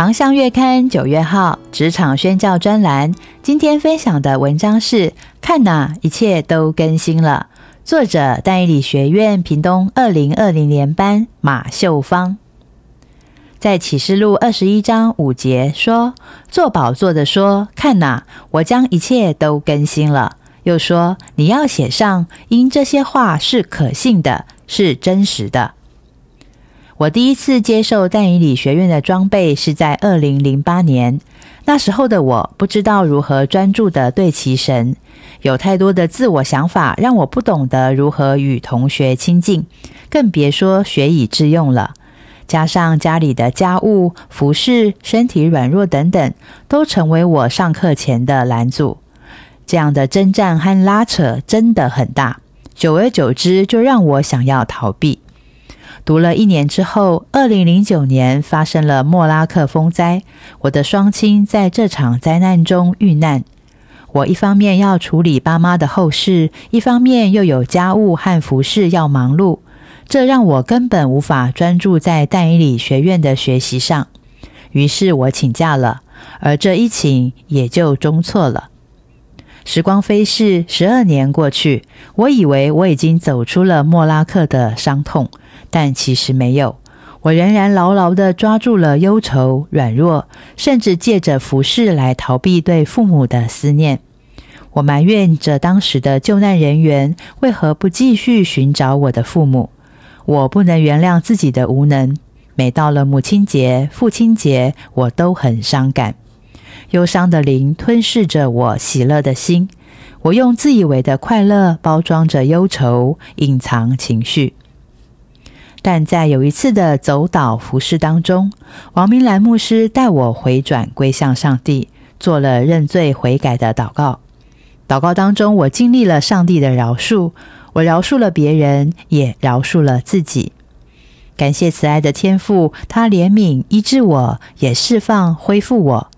航向月刊九月号职场宣教专栏，今天分享的文章是：看呐，一切都更新了。作者：淡理学院屏东二零二零年班马秀芳，在启示录二十一章五节说：“做宝座的说，看呐，我将一切都更新了。”又说：“你要写上，因这些话是可信的，是真实的。”我第一次接受淡以理学院的装备是在二零零八年。那时候的我不知道如何专注的对齐神，有太多的自我想法，让我不懂得如何与同学亲近，更别说学以致用了。加上家里的家务、服饰、身体软弱等等，都成为我上课前的拦阻。这样的征战和拉扯真的很大，久而久之，就让我想要逃避。读了一年之后，二零零九年发生了莫拉克风灾，我的双亲在这场灾难中遇难。我一方面要处理爸妈的后事，一方面又有家务和服饰要忙碌，这让我根本无法专注在淡伊理学院的学习上。于是我请假了，而这一请也就中错了。时光飞逝，十二年过去，我以为我已经走出了莫拉克的伤痛。但其实没有，我仍然牢牢的抓住了忧愁、软弱，甚至借着服饰来逃避对父母的思念。我埋怨着当时的救难人员为何不继续寻找我的父母。我不能原谅自己的无能。每到了母亲节、父亲节，我都很伤感。忧伤的灵吞噬着我喜乐的心。我用自以为的快乐包装着忧愁，隐藏情绪。但在有一次的走岛服饰当中，王明兰牧师带我回转归向上帝，做了认罪悔改的祷告。祷告当中，我经历了上帝的饶恕，我饶恕了别人，也饶恕了自己。感谢慈爱的天父，他怜悯医治我，也释放恢复我，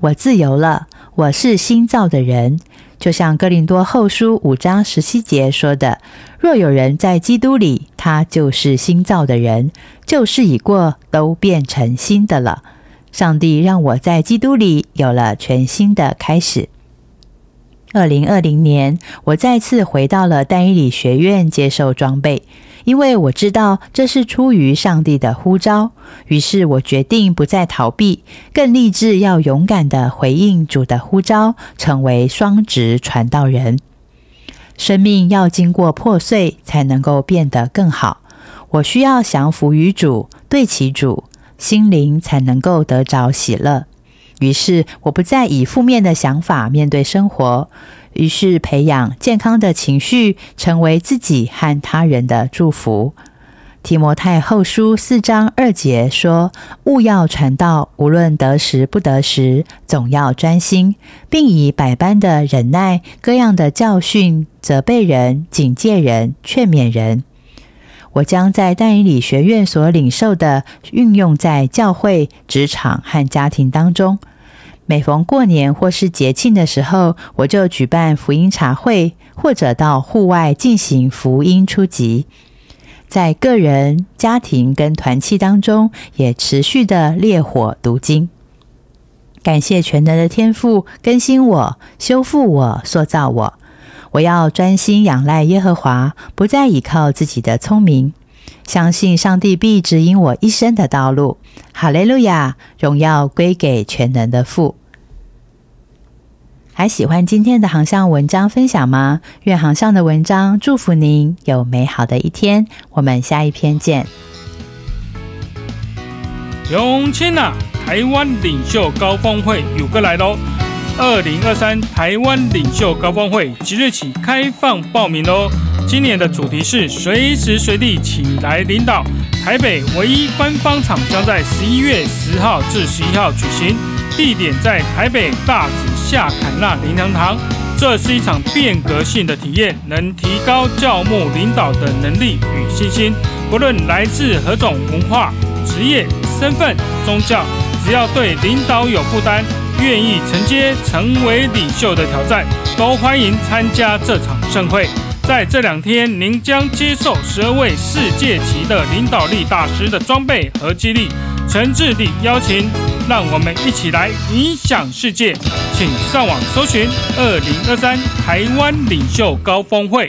我自由了，我是新造的人。就像哥林多后书五章十七节说的：“若有人在基督里，他就是新造的人，旧事已过，都变成新的了。”上帝让我在基督里有了全新的开始。二零二零年，我再次回到了丹伊理学院接受装备。因为我知道这是出于上帝的呼召，于是我决定不再逃避，更立志要勇敢的回应主的呼召，成为双职传道人。生命要经过破碎，才能够变得更好。我需要降服于主，对其主，心灵才能够得着喜乐。于是，我不再以负面的想法面对生活。于是培养健康的情绪，成为自己和他人的祝福。提摩太后书四章二节说：“勿要传道，无论得时不得时，总要专心，并以百般的忍耐、各样的教训责备人、警戒人、劝勉人。”我将在淡以理学院所领受的，运用在教会、职场和家庭当中。每逢过年或是节庆的时候，我就举办福音茶会，或者到户外进行福音初级。在个人、家庭跟团契当中，也持续的烈火读经。感谢全能的天赋更新我、修复我、塑造我。我要专心仰赖耶和华，不再依靠自己的聪明。相信上帝必指引我一生的道路。哈利路亚，荣耀归给全能的父。还喜欢今天的航向文章分享吗？愿航向的文章祝福您有美好的一天。我们下一篇见。永清啊，台湾领袖高峰会有个来喽！二零二三台湾领袖高峰会即日起开放报名喽！今年的主题是随时随地起来领导。台北唯一官方场将在十一月十号至十一号举行。地点在台北大直夏凯纳灵粮堂。这是一场变革性的体验，能提高教牧领导的能力与信心。不论来自何种文化、职业、身份、宗教，只要对领导有负担，愿意承接成为领袖的挑战，都欢迎参加这场盛会。在这两天，您将接受十二位世界级的领导力大师的装备和激励。诚挚地邀请，让我们一起来影响世界。请上网搜寻“二零二三台湾领袖高峰会”。